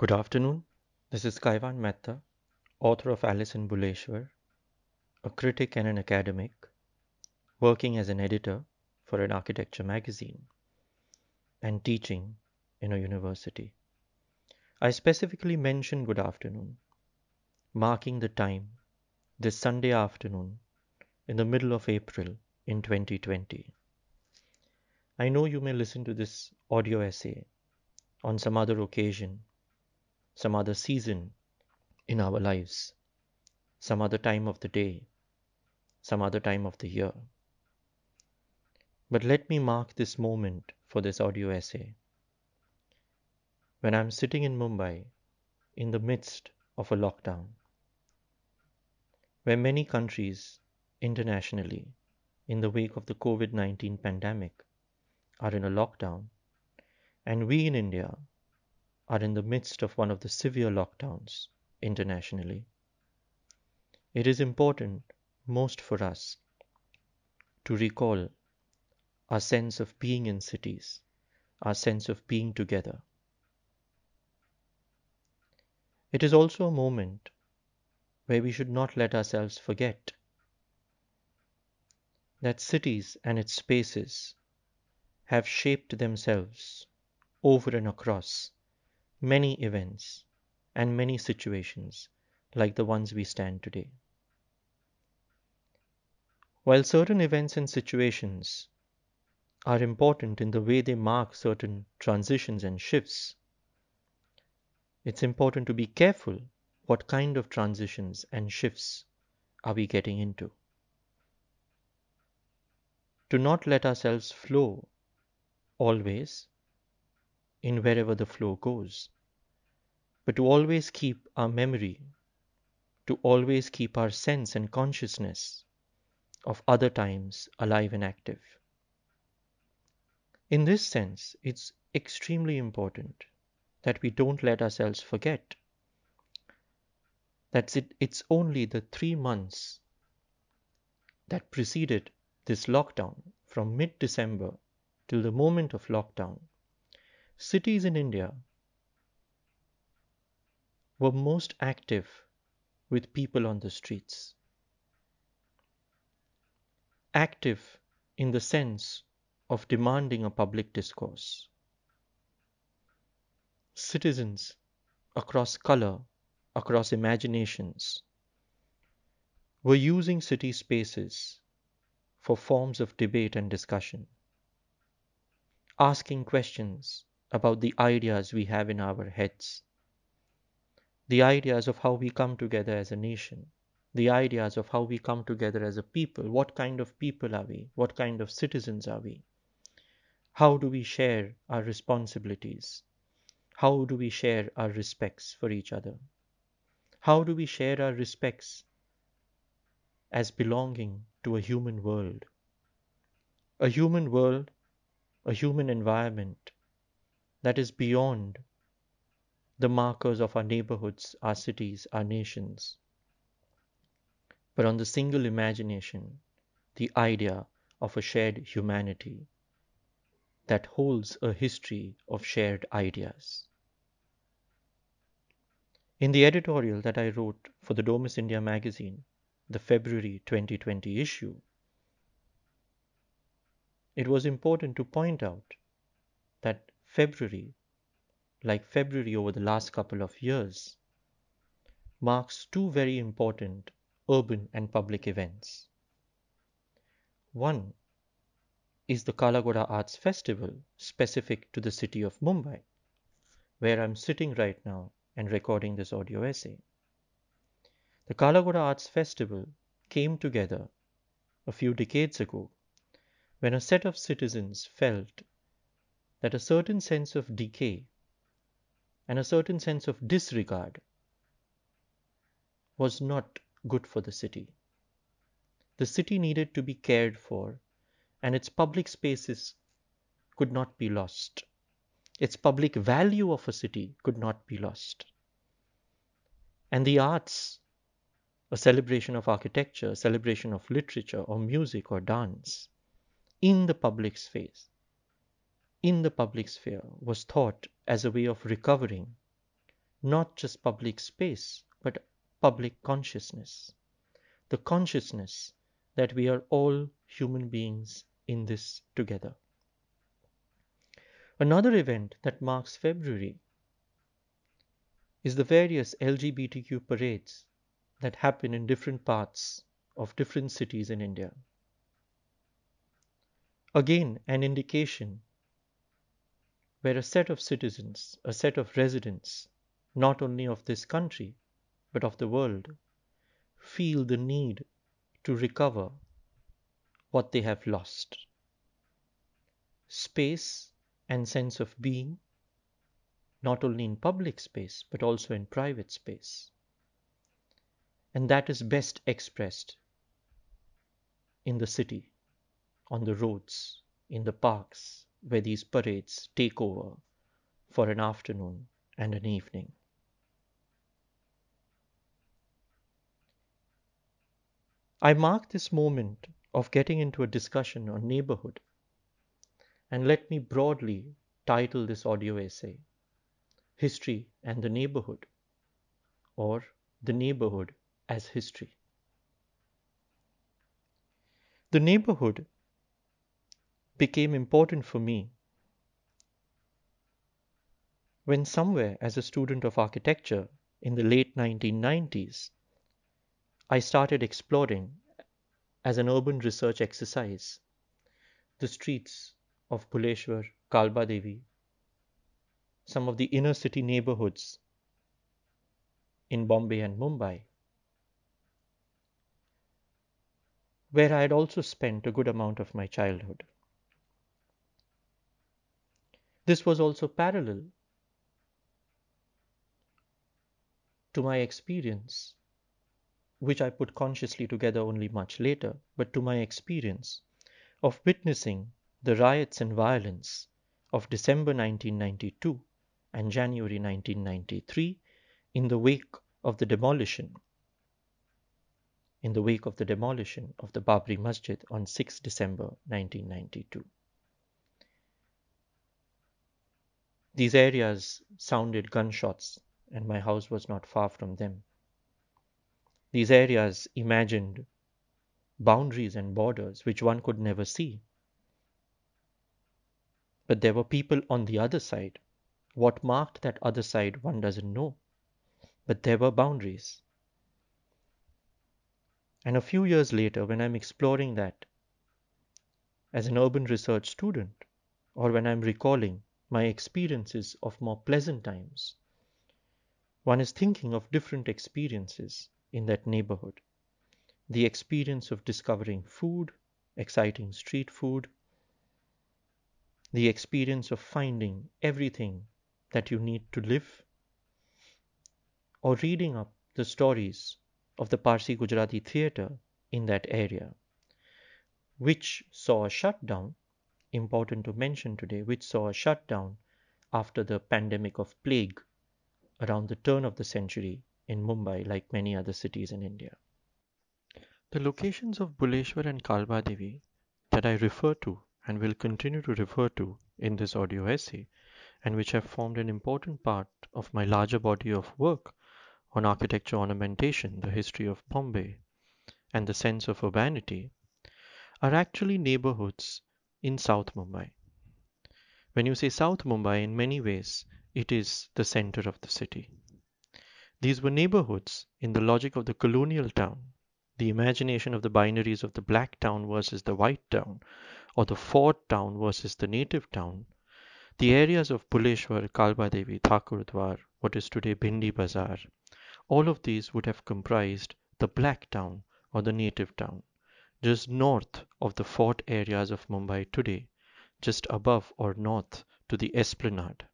Good afternoon. This is Kaiwan Mehta, author of Alice in Bhuleshwar, a critic and an academic, working as an editor for an architecture magazine, and teaching in a university. I specifically mention good afternoon, marking the time this Sunday afternoon in the middle of April in 2020. I know you may listen to this audio essay on some other occasion some other season in our lives, some other time of the day, some other time of the year. But let me mark this moment for this audio essay. When I'm sitting in Mumbai in the midst of a lockdown, where many countries internationally, in the wake of the COVID 19 pandemic, are in a lockdown, and we in India are in the midst of one of the severe lockdowns internationally. It is important most for us to recall our sense of being in cities, our sense of being together. It is also a moment where we should not let ourselves forget that cities and its spaces have shaped themselves over and across many events and many situations like the ones we stand today. While certain events and situations are important in the way they mark certain transitions and shifts, it's important to be careful what kind of transitions and shifts are we getting into. To not let ourselves flow always in wherever the flow goes, but to always keep our memory, to always keep our sense and consciousness of other times alive and active. In this sense, it's extremely important that we don't let ourselves forget that it's only the three months that preceded this lockdown from mid December till the moment of lockdown cities in India were most active with people on the streets. Active in the sense of demanding a public discourse. Citizens across color, across imaginations, were using city spaces for forms of debate and discussion, asking questions about the ideas we have in our heads, the ideas of how we come together as a nation, the ideas of how we come together as a people. What kind of people are we? What kind of citizens are we? How do we share our responsibilities? How do we share our respects for each other? How do we share our respects as belonging to a human world? A human world, a human environment that is beyond the markers of our neighborhoods, our cities, our nations. But on the single imagination, the idea of a shared humanity that holds a history of shared ideas. In the editorial that I wrote for the Domus India magazine, the February 2020 issue, it was important to point out that February, like February over the last couple of years, marks two very important urban and public events. One is the Kala Arts Festival specific to the city of Mumbai, where I'm sitting right now and recording this audio essay. The Kala Arts Festival came together a few decades ago when a set of citizens felt that a certain sense of decay and a certain sense of disregard was not good for the city. The city needed to be cared for, and its public spaces could not be lost. Its public value of a city could not be lost. And the arts, a celebration of architecture, a celebration of literature or music or dance, in the public space in the public sphere was thought as a way of recovering not just public space, but public consciousness. The consciousness that we are all human beings in this together. Another event that marks February is the various LGBTQ parades that happen in different parts of different cities in India. Again, an indication where a set of citizens, a set of residents, not only of this country, but of the world, feel the need to recover what they have lost. Space and sense of being, not only in public space, but also in private space. And that is best expressed in the city, on the roads, in the parks, where these parades take over for an afternoon and an evening. I mark this moment of getting into a discussion on neighborhood and let me broadly title this audio essay History and the Neighborhood or The Neighborhood as History. The neighborhood became important for me when somewhere as a student of architecture in the late 1990s I started exploring as an urban research exercise the streets of Bhuleshwar, Kalba Devi, some of the inner city neighborhoods in Bombay and Mumbai, where I had also spent a good amount of my childhood. This was also parallel to my experience which I put consciously together only much later, but to my experience of witnessing the riots and violence of December 1992 and January 1993 in the wake of the demolition in the wake of the demolition of the Babri Masjid on 6 December 1992. These areas sounded gunshots and my house was not far from them. These areas imagined boundaries and borders which one could never see. But there were people on the other side. What marked that other side, one doesn't know. But there were boundaries. And a few years later, when I'm exploring that as an urban research student, or when I'm recalling my experiences of more pleasant times, one is thinking of different experiences in that neighborhood. The experience of discovering food, exciting street food, the experience of finding everything that you need to live, or reading up the stories of the Parsi Gujarati theatre in that area, which saw a shutdown, important to mention today, which saw a shutdown after the pandemic of plague around the turn of the century in Mumbai like many other cities in India. The locations of Bhuleshwar and Kalba Devi that I refer to and will continue to refer to in this audio essay and which have formed an important part of my larger body of work on architecture ornamentation, the history of Bombay, and the sense of urbanity, are actually neighborhoods in South Mumbai. When you say South Mumbai, in many ways, it is the center of the city. These were neighborhoods in the logic of the colonial town, the imagination of the binaries of the black town versus the white town, or the fort town versus the native town. The areas of Bhuleshwar, Kalbadevi, Thakurdwar, what is today Bhindi Bazar, all of these would have comprised the black town or the native town, just north of the fort areas of Mumbai today, just above or north to the esplanade.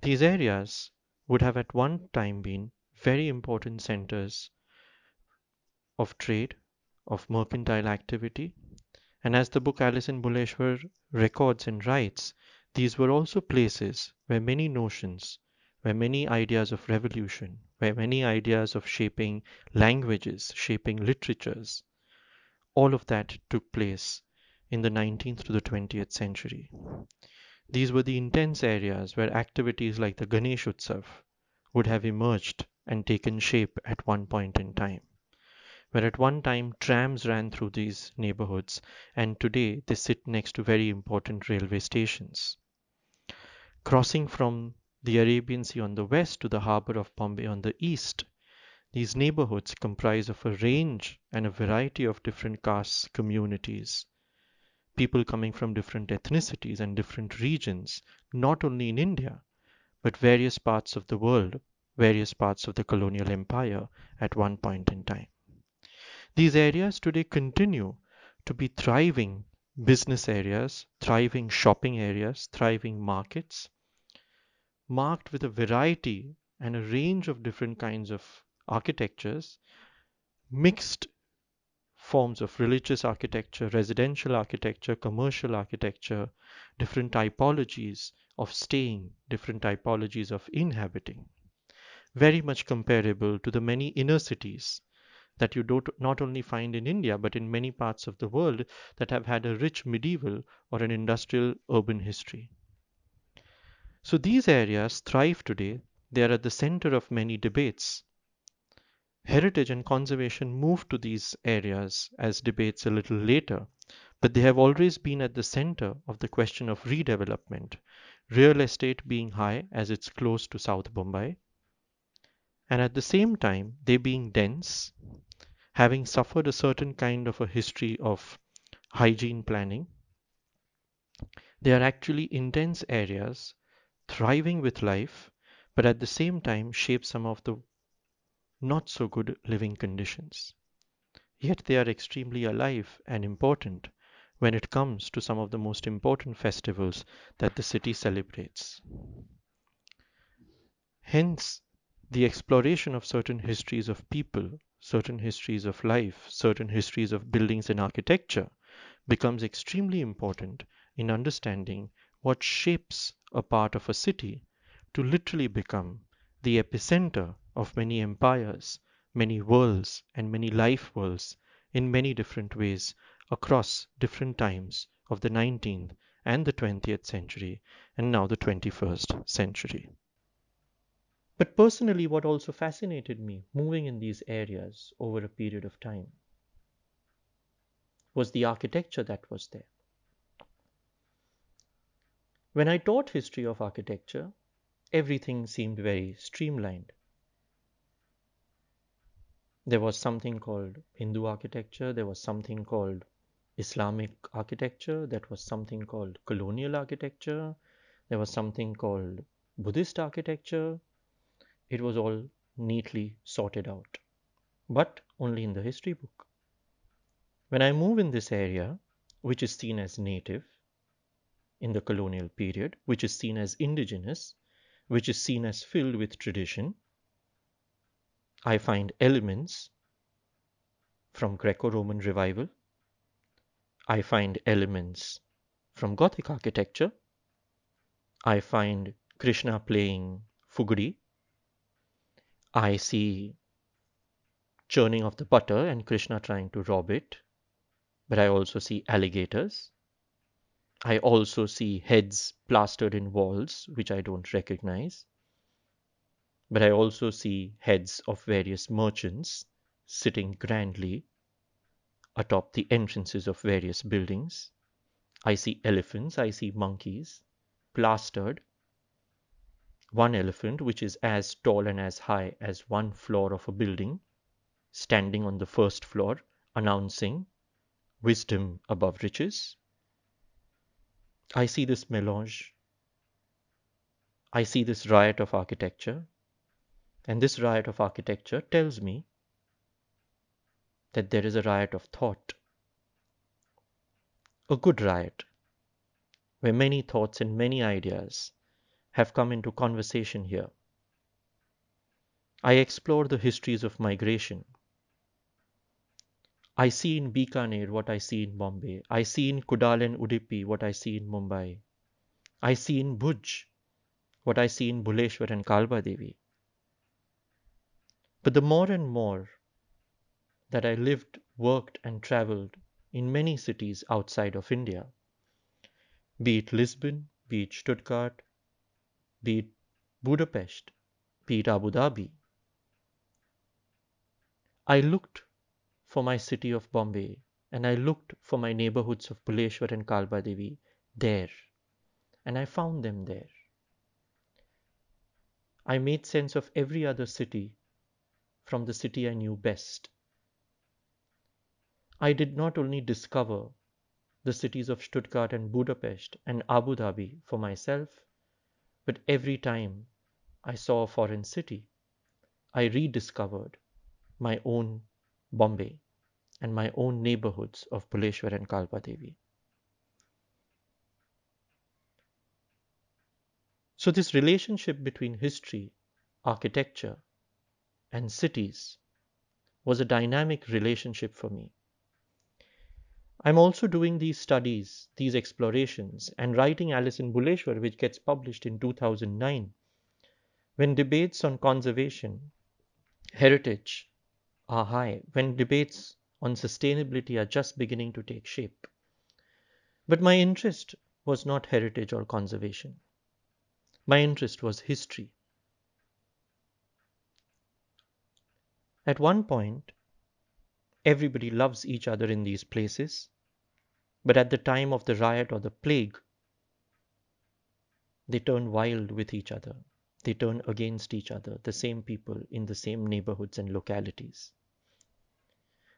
These areas would have at one time been very important centers of trade, of mercantile activity, and as the book Alice in Bhuleshwar records and writes, these were also places where many notions, where many ideas of revolution, where many ideas of shaping languages, shaping literatures, all of that took place in the 19th to the 20th century. These were the intense areas where activities like the Ganesh Utsav would have emerged and taken shape at one point in time. Where at one time trams ran through these neighborhoods, and today they sit next to very important railway stations. Crossing from the Arabian Sea on the west to the harbor of Bombay on the east, these neighborhoods comprise of a range and a variety of different castes, communities, people coming from different ethnicities and different regions, not only in India, but various parts of the world, various parts of the colonial empire at one point in time. These areas today continue to be thriving business areas, thriving shopping areas, thriving markets, marked with a variety and a range of different kinds of architectures, mixed forms of religious architecture, residential architecture, commercial architecture, different typologies of staying, different typologies of inhabiting. Very much comparable to the many inner cities that you do not only find in India but in many parts of the world that have had a rich medieval or an industrial urban history. So these areas thrive today. They are at the center of many debates Heritage and conservation moved to these areas as debates a little later, but they have always been at the center of the question of redevelopment, real estate being high as it's close to South Bombay, and at the same time they being dense, having suffered a certain kind of a history of hygiene planning. They are actually intense areas, thriving with life, but at the same time shape some of the not so good living conditions. Yet they are extremely alive and important when it comes to some of the most important festivals that the city celebrates. Hence, the exploration of certain histories of people, certain histories of life, certain histories of buildings and architecture becomes extremely important in understanding what shapes a part of a city to literally become the epicenter of many empires, many worlds, and many life worlds in many different ways across different times of the 19th and the 20th century and now the 21st century. But personally, what also fascinated me moving in these areas over a period of time was the architecture that was there. When I taught history of architecture, everything seemed very streamlined. There was something called Hindu architecture, there was something called Islamic architecture, that was something called colonial architecture, there was something called Buddhist architecture. It was all neatly sorted out, but only in the history book. When I move in this area, which is seen as native in the colonial period, which is seen as indigenous, which is seen as filled with tradition, I find elements from Greco-Roman revival. I find elements from Gothic architecture. I find Krishna playing Fugri. I see churning of the butter and Krishna trying to rob it. But I also see alligators. I also see heads plastered in walls, which I don't recognize. But I also see heads of various merchants sitting grandly atop the entrances of various buildings. I see elephants, I see monkeys plastered. One elephant, which is as tall and as high as one floor of a building, standing on the first floor, announcing wisdom above riches. I see this melange. I see this riot of architecture. And this riot of architecture tells me that there is a riot of thought. A good riot, where many thoughts and many ideas have come into conversation here. I explore the histories of migration, I see in Bikaner what I see in Bombay. I see in Kudal and Udupi what I see in Mumbai. I see in Bhuj what I see in Bhuleshwar and Kalba Devi. But the more and more that I lived, worked, and traveled in many cities outside of India, be it Lisbon, be it Stuttgart, be it Budapest, be it Abu Dhabi. I looked for my city of Bombay and I looked for my neighborhoods of Bhuleshwar and Kalba Devi there and I found them there. I made sense of every other city from the city I knew best. I did not only discover the cities of Stuttgart and Budapest and Abu Dhabi for myself, but every time I saw a foreign city, I rediscovered my own Bombay and my own neighborhoods of Bhuleshwar and Kalba Devi. So, this relationship between history, architecture, and cities was a dynamic relationship for me. I'm also doing these studies, these explorations, and writing Alice in Bhuleshwar, which gets published in 2009, when debates on conservation, heritage are high, when debates on sustainability are just beginning to take shape. But my interest was not heritage or conservation. My interest was history. At one point, everybody loves each other in these places. But at the time of the riot or the plague, they turn wild with each other. They turn against each other, the same people in the same neighborhoods and localities.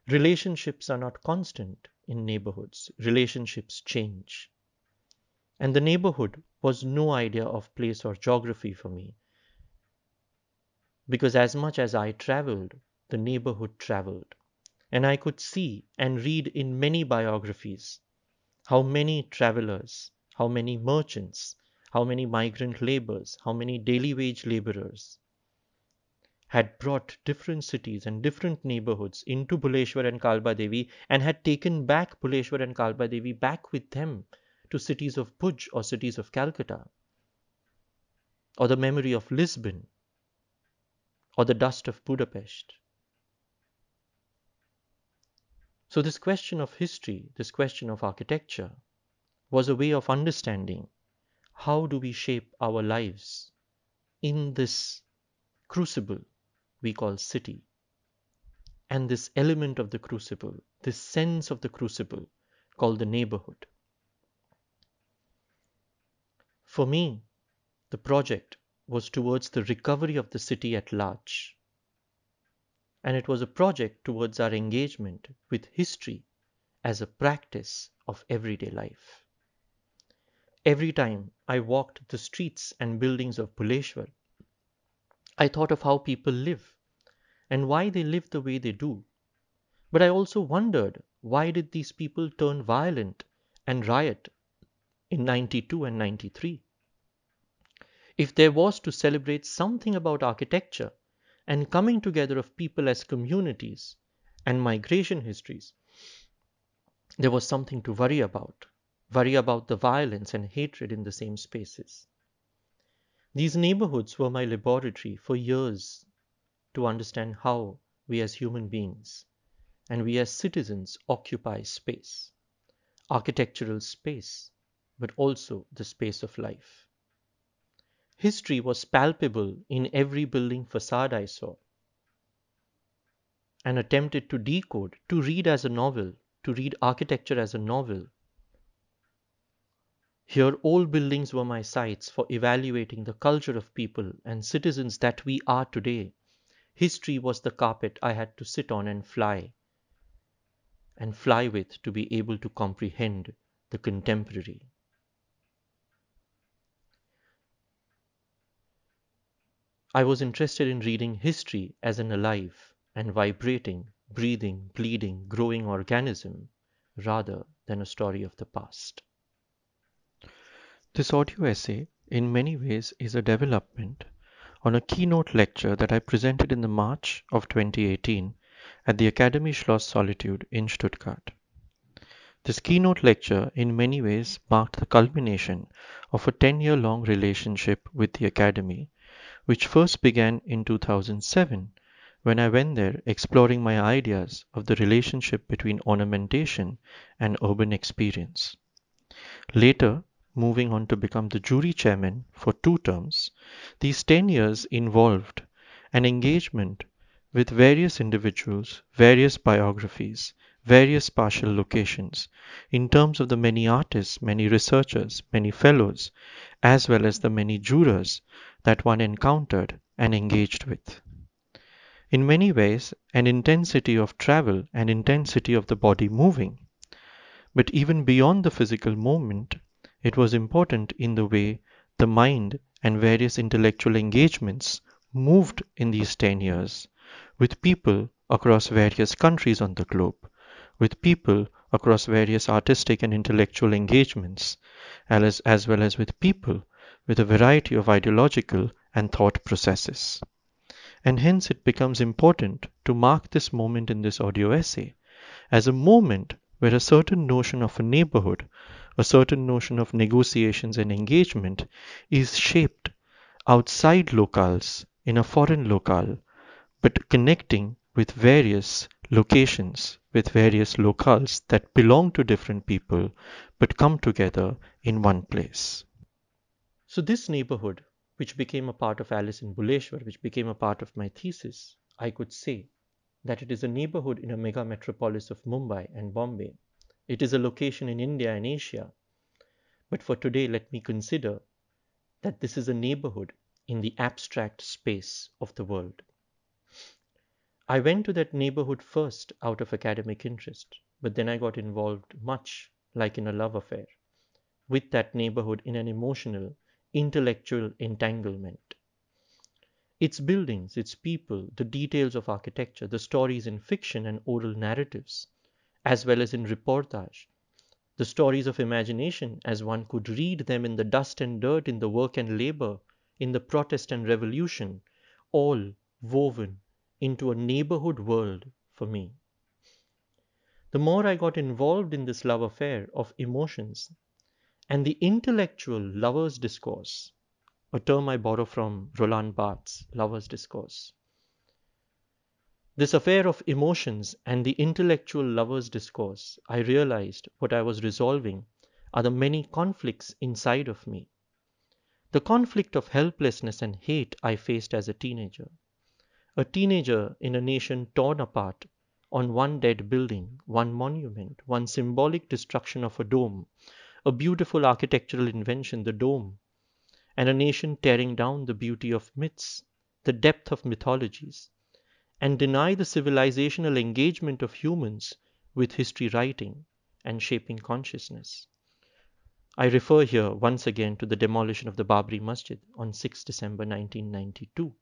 Relationships are not constant in neighborhoods, relationships change. And the neighborhood was no idea of place or geography for me. Because as much as I traveled, the neighborhood traveled. And I could see and read in many biographies how many travelers, how many merchants, how many migrant laborers, how many daily wage laborers had brought different cities and different neighborhoods into Bhuleshwar and Kalba Devi and had taken back Bhuleshwar and Kalba Devi back with them to cities of Bhuj or cities of Calcutta or the memory of Lisbon or the dust of Budapest. So, this question of history, this question of architecture, was a way of understanding how do we shape our lives in this crucible we call city. And this element of the crucible, this sense of the crucible called the neighborhood. For me, the project was towards the recovery of the city at large and it was a project towards our engagement with history as a practice of everyday life. Every time I walked the streets and buildings of Bhuleshwar, I thought of how people live and why they live the way they do. But I also wondered why did these people turn violent and riot in 92 and 93? If there was to celebrate something about architecture, and coming together of people as communities and migration histories, there was something to worry about, worry about the violence and hatred in the same spaces. These neighborhoods were my laboratory for years to understand how we as human beings and we as citizens occupy space, architectural space, but also the space of life. History was palpable in every building facade I saw, and attempted to decode, to read as a novel, to read architecture as a novel. Here, old buildings were my sites for evaluating the culture of people and citizens that we are today. History was the carpet I had to sit on and fly, and fly with to be able to comprehend the contemporary. I was interested in reading history as an alive and vibrating, breathing, bleeding, growing organism rather than a story of the past. This audio essay, in many ways, is a development on a keynote lecture that I presented in the March of 2018 at the Academy Schloss Solitude in Stuttgart. This keynote lecture, in many ways, marked the culmination of a 10 year long relationship with the Academy which first began in 2007 when I went there exploring my ideas of the relationship between ornamentation and urban experience. Later, moving on to become the jury chairman for two terms, these 10 years involved an engagement with various individuals, various biographies, various partial locations, in terms of the many artists, many researchers, many fellows, as well as the many jurors that one encountered and engaged with. In many ways, an intensity of travel and intensity of the body moving. But even beyond the physical movement, it was important in the way the mind and various intellectual engagements moved in these 10 years with people across various countries on the globe, with people across various artistic and intellectual engagements, as, as well as with people with a variety of ideological and thought processes. And hence it becomes important to mark this moment in this audio essay as a moment where a certain notion of a neighborhood, a certain notion of negotiations and engagement is shaped outside locales in a foreign locale, but connecting with various locations, with various locales that belong to different people but come together in one place. So, this neighborhood, which became a part of Alice in Bhuleshwar, which became a part of my thesis, I could say that it is a neighborhood in a mega metropolis of Mumbai and Bombay. It is a location in India and Asia. But for today, let me consider that this is a neighborhood in the abstract space of the world. I went to that neighborhood first out of academic interest, but then I got involved much like in a love affair with that neighborhood in an emotional intellectual entanglement. Its buildings, its people, the details of architecture, the stories in fiction and oral narratives, as well as in reportage, the stories of imagination as one could read them in the dust and dirt, in the work and labor, in the protest and revolution, all woven into a neighborhood world for me. The more I got involved in this love affair of emotions, and the intellectual lover's discourse, a term I borrow from Roland Barthes' lover's discourse. This affair of emotions and the intellectual lover's discourse, I realized what I was resolving are the many conflicts inside of me. The conflict of helplessness and hate I faced as a teenager. A teenager in a nation torn apart on one dead building, one monument, one symbolic destruction of a dome, a beautiful architectural invention, the dome, and a nation tearing down the beauty of myths, the depth of mythologies, and deny the civilizational engagement of humans with history writing and shaping consciousness. I refer here once again to the demolition of the Babri Masjid on 6 December 1992,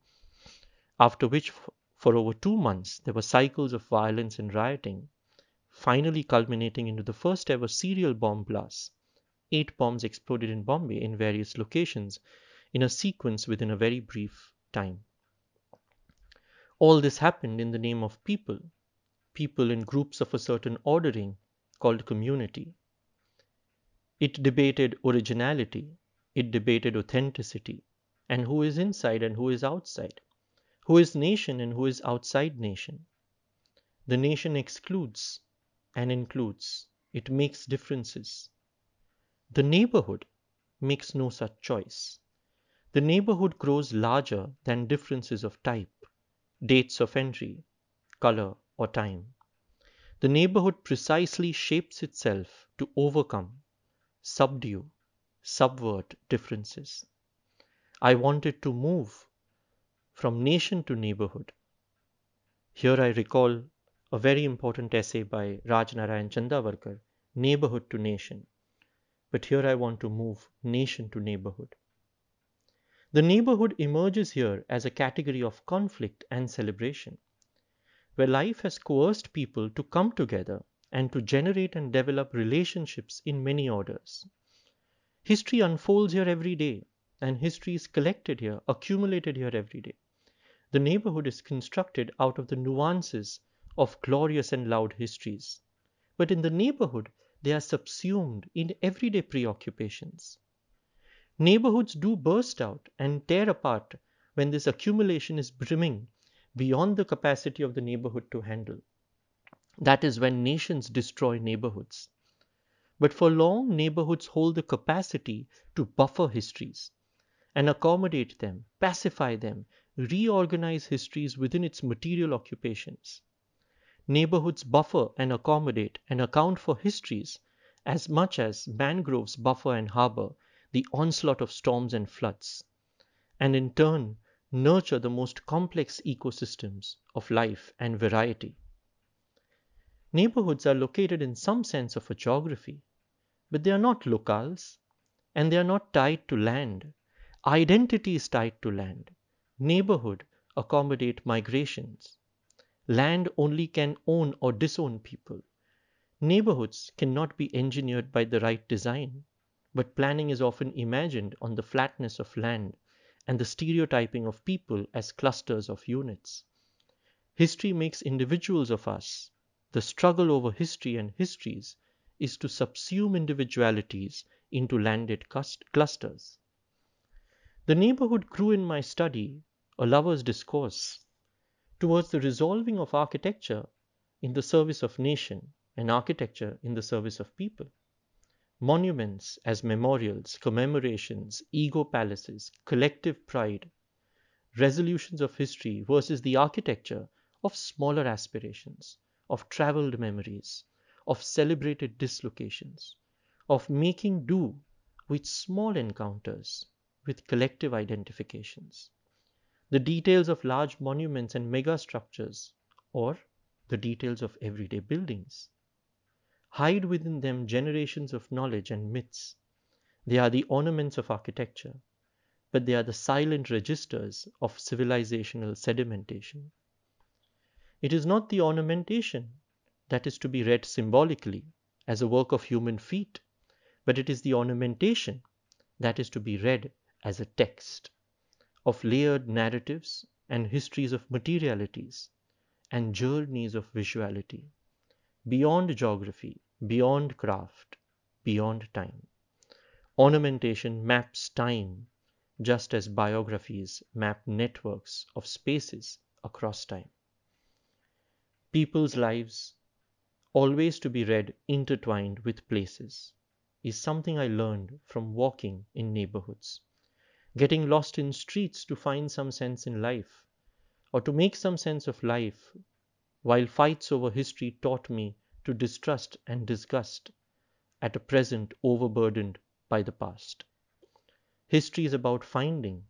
after which for over two months there were cycles of violence and rioting, finally culminating into the first ever serial bomb blast eight bombs exploded in Bombay in various locations in a sequence within a very brief time. All this happened in the name of people, people in groups of a certain ordering called community. It debated originality, it debated authenticity, and who is inside and who is outside, who is nation and who is outside nation. The nation excludes and includes, it makes differences, the neighborhood makes no such choice. The neighborhood grows larger than differences of type, dates of entry, color, or time. The neighborhood precisely shapes itself to overcome, subdue, subvert differences. I wanted to move from nation to neighborhood. Here I recall a very important essay by Raj Narayan Chandavarkar, Neighborhood to Nation. But here I want to move nation to neighborhood. The neighborhood emerges here as a category of conflict and celebration, where life has coerced people to come together and to generate and develop relationships in many orders. History unfolds here every day, and history is collected here, accumulated here every day. The neighborhood is constructed out of the nuances of glorious and loud histories. But in the neighborhood, they are subsumed in everyday preoccupations. Neighborhoods do burst out and tear apart when this accumulation is brimming beyond the capacity of the neighborhood to handle. That is when nations destroy neighborhoods. but for long neighborhoods hold the capacity to buffer histories and accommodate them, pacify them, reorganize histories within its material occupations. Neighborhoods buffer and accommodate and account for histories as much as mangroves buffer and harbor the onslaught of storms and floods, and in turn nurture the most complex ecosystems of life and variety. Neighborhoods are located in some sense of a geography, but they are not locales and they are not tied to land. Identity is tied to land. Neighborhood accommodate migrations. Land only can own or disown people. Neighborhoods cannot be engineered by the right design, but planning is often imagined on the flatness of land and the stereotyping of people as clusters of units. History makes individuals of us. The struggle over history and histories is to subsume individualities into landed clusters. The neighborhood grew in my study, a lover's discourse, towards the resolving of architecture in the service of nation and architecture in the service of people. Monuments as memorials, commemorations, ego palaces, collective pride, resolutions of history versus the architecture of smaller aspirations, of traveled memories, of celebrated dislocations, of making do with small encounters, with collective identifications. The details of large monuments and megastructures, or the details of everyday buildings hide within them generations of knowledge and myths. They are the ornaments of architecture, but they are the silent registers of civilizational sedimentation. It is not the ornamentation that is to be read symbolically as a work of human feat, but it is the ornamentation that is to be read as a text of layered narratives and histories of materialities and journeys of visuality beyond geography, beyond craft, beyond time. Ornamentation maps time just as biographies map networks of spaces across time. People's lives, always to be read intertwined with places, is something I learned from walking in neighborhoods. Getting lost in streets to find some sense in life, or to make some sense of life while fights over history taught me to distrust and disgust at a present overburdened by the past. History is about finding,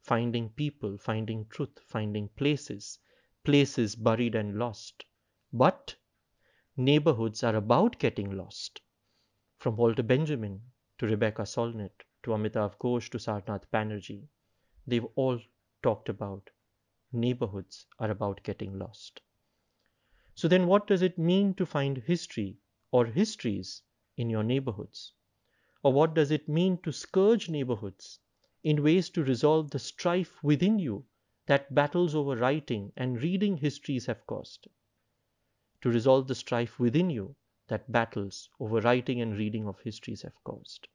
finding people, finding truth, finding places, places buried and lost. But neighborhoods are about getting lost. From Walter Benjamin to Rebecca Solnit to Amitav Ghosh to Sarnath Banerjee, they've all talked about neighborhoods are about getting lost. So then what does it mean to find history or histories in your neighborhoods? Or what does it mean to scourge neighborhoods in ways to resolve the strife within you that battles over writing and reading histories have caused? To resolve the strife within you that battles over writing and reading of histories have caused.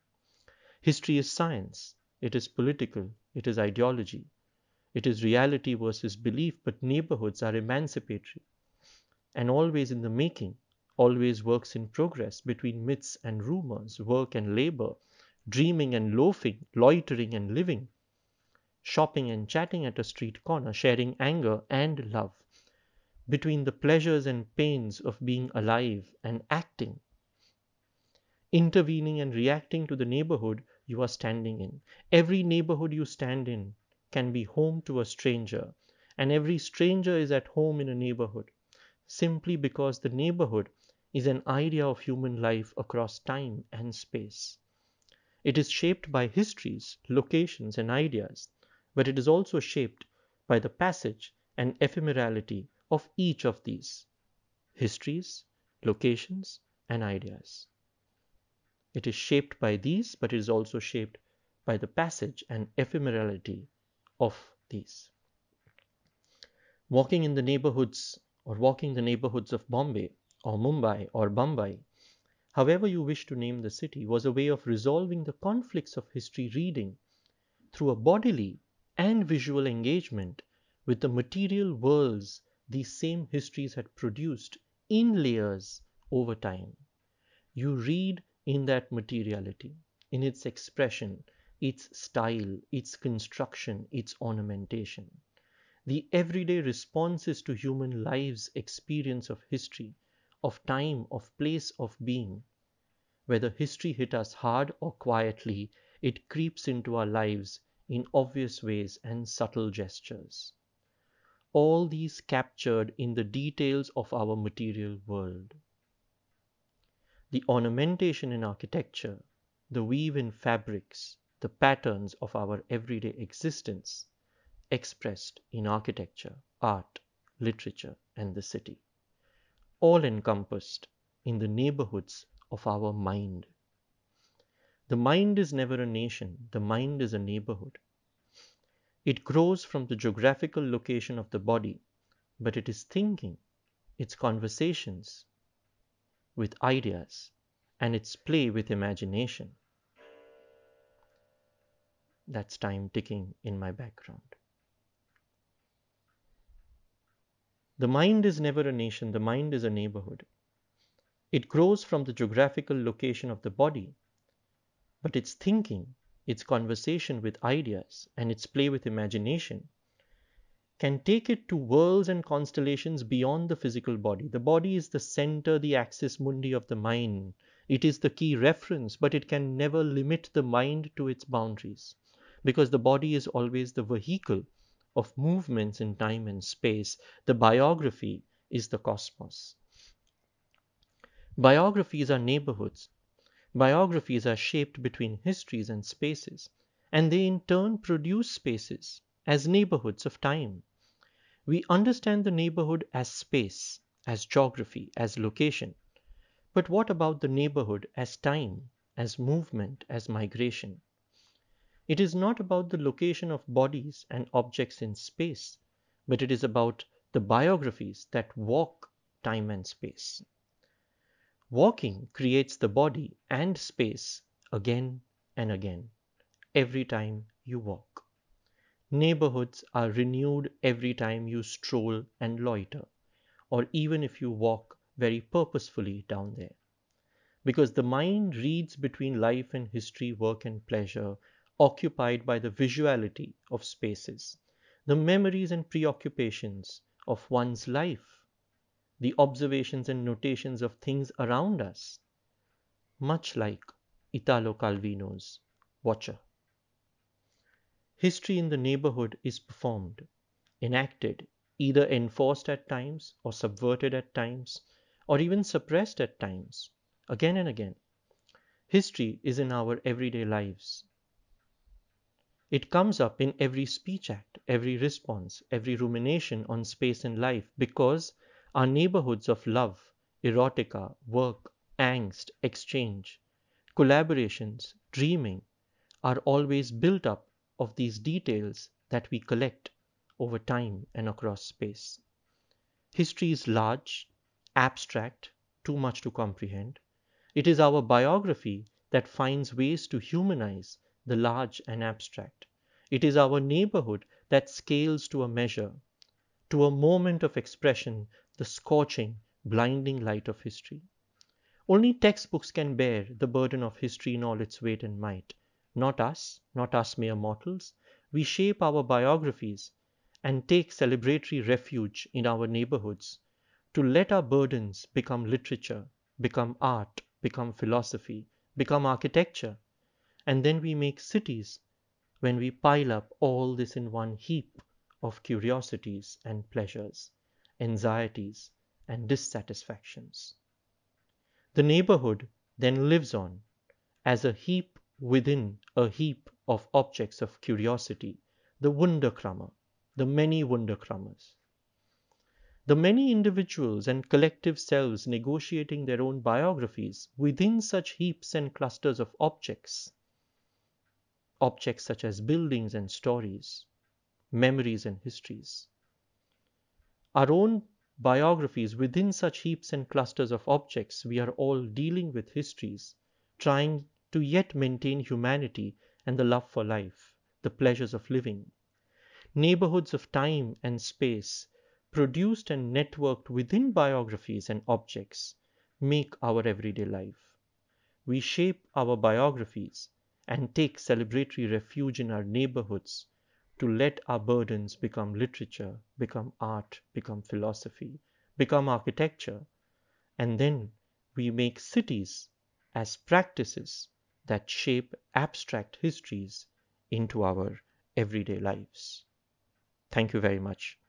History is science, it is political, it is ideology, it is reality versus belief, but neighborhoods are emancipatory. And always in the making, always works in progress between myths and rumors, work and labor, dreaming and loafing, loitering and living, shopping and chatting at a street corner, sharing anger and love, between the pleasures and pains of being alive and acting, intervening and reacting to the neighborhood you are standing in. Every neighborhood you stand in can be home to a stranger, and every stranger is at home in a neighborhood simply because the neighborhood is an idea of human life across time and space. It is shaped by histories, locations, and ideas, but it is also shaped by the passage and ephemerality of each of these histories, locations, and ideas. It is shaped by these, but it is also shaped by the passage and ephemerality of these. Walking in the neighborhoods or walking the neighborhoods of Bombay or Mumbai or Bombay, however you wish to name the city, was a way of resolving the conflicts of history reading through a bodily and visual engagement with the material worlds these same histories had produced in layers over time. You read in that materiality, in its expression, its style, its construction, its ornamentation. The everyday responses to human life's experience of history, of time, of place, of being. Whether history hit us hard or quietly, it creeps into our lives in obvious ways and subtle gestures. All these captured in the details of our material world. The ornamentation in architecture, the weave in fabrics, the patterns of our everyday existence, expressed in architecture, art, literature, and the city, all encompassed in the neighborhoods of our mind. The mind is never a nation, the mind is a neighborhood. It grows from the geographical location of the body, but it is thinking, its conversations with ideas, and its play with imagination. That's time ticking in my background. The mind is never a nation, the mind is a neighborhood. It grows from the geographical location of the body, but its thinking, its conversation with ideas, and its play with imagination can take it to worlds and constellations beyond the physical body. The body is the center, the axis mundi of the mind. It is the key reference, but it can never limit the mind to its boundaries because the body is always the vehicle of movements in time and space. The biography is the cosmos. Biographies are neighborhoods. Biographies are shaped between histories and spaces, and they in turn produce spaces as neighborhoods of time. We understand the neighborhood as space, as geography, as location. But what about the neighborhood as time, as movement, as migration? It is not about the location of bodies and objects in space, but it is about the biographies that walk time and space. Walking creates the body and space again and again, every time you walk. Neighborhoods are renewed every time you stroll and loiter, or even if you walk very purposefully down there. Because the mind reads between life and history, work and pleasure, occupied by the visuality of spaces, the memories and preoccupations of one's life, the observations and notations of things around us, much like Italo Calvino's Watcher. History in the neighborhood is performed, enacted, either enforced at times or subverted at times, or even suppressed at times, again and again. History is in our everyday lives. It comes up in every speech act, every response, every rumination on space and life because our neighborhoods of love, erotica, work, angst, exchange, collaborations, dreaming are always built up of these details that we collect over time and across space. History is large, abstract, too much to comprehend. It is our biography that finds ways to humanize the large and abstract. It is our neighborhood that scales to a measure, to a moment of expression, the scorching, blinding light of history. Only textbooks can bear the burden of history in all its weight and might. Not us, not us mere mortals. We shape our biographies and take celebratory refuge in our neighborhoods to let our burdens become literature, become art, become philosophy, become architecture, and then we make cities when we pile up all this in one heap of curiosities and pleasures, anxieties and dissatisfactions. The neighborhood then lives on as a heap within a heap of objects of curiosity, the Wunderkammer, the many Wunderkammers. The many individuals and collective selves negotiating their own biographies within such heaps and clusters of objects objects such as buildings and stories, memories and histories. Our own biographies within such heaps and clusters of objects, we are all dealing with histories, trying to yet maintain humanity and the love for life, the pleasures of living. Neighborhoods of time and space, produced and networked within biographies and objects, make our everyday life. we shape our biographies and take celebratory refuge in our neighborhoods to let our burdens become literature, become art, become philosophy, become architecture, and then we make cities as practices that shape abstract histories into our everyday lives. Thank you very much.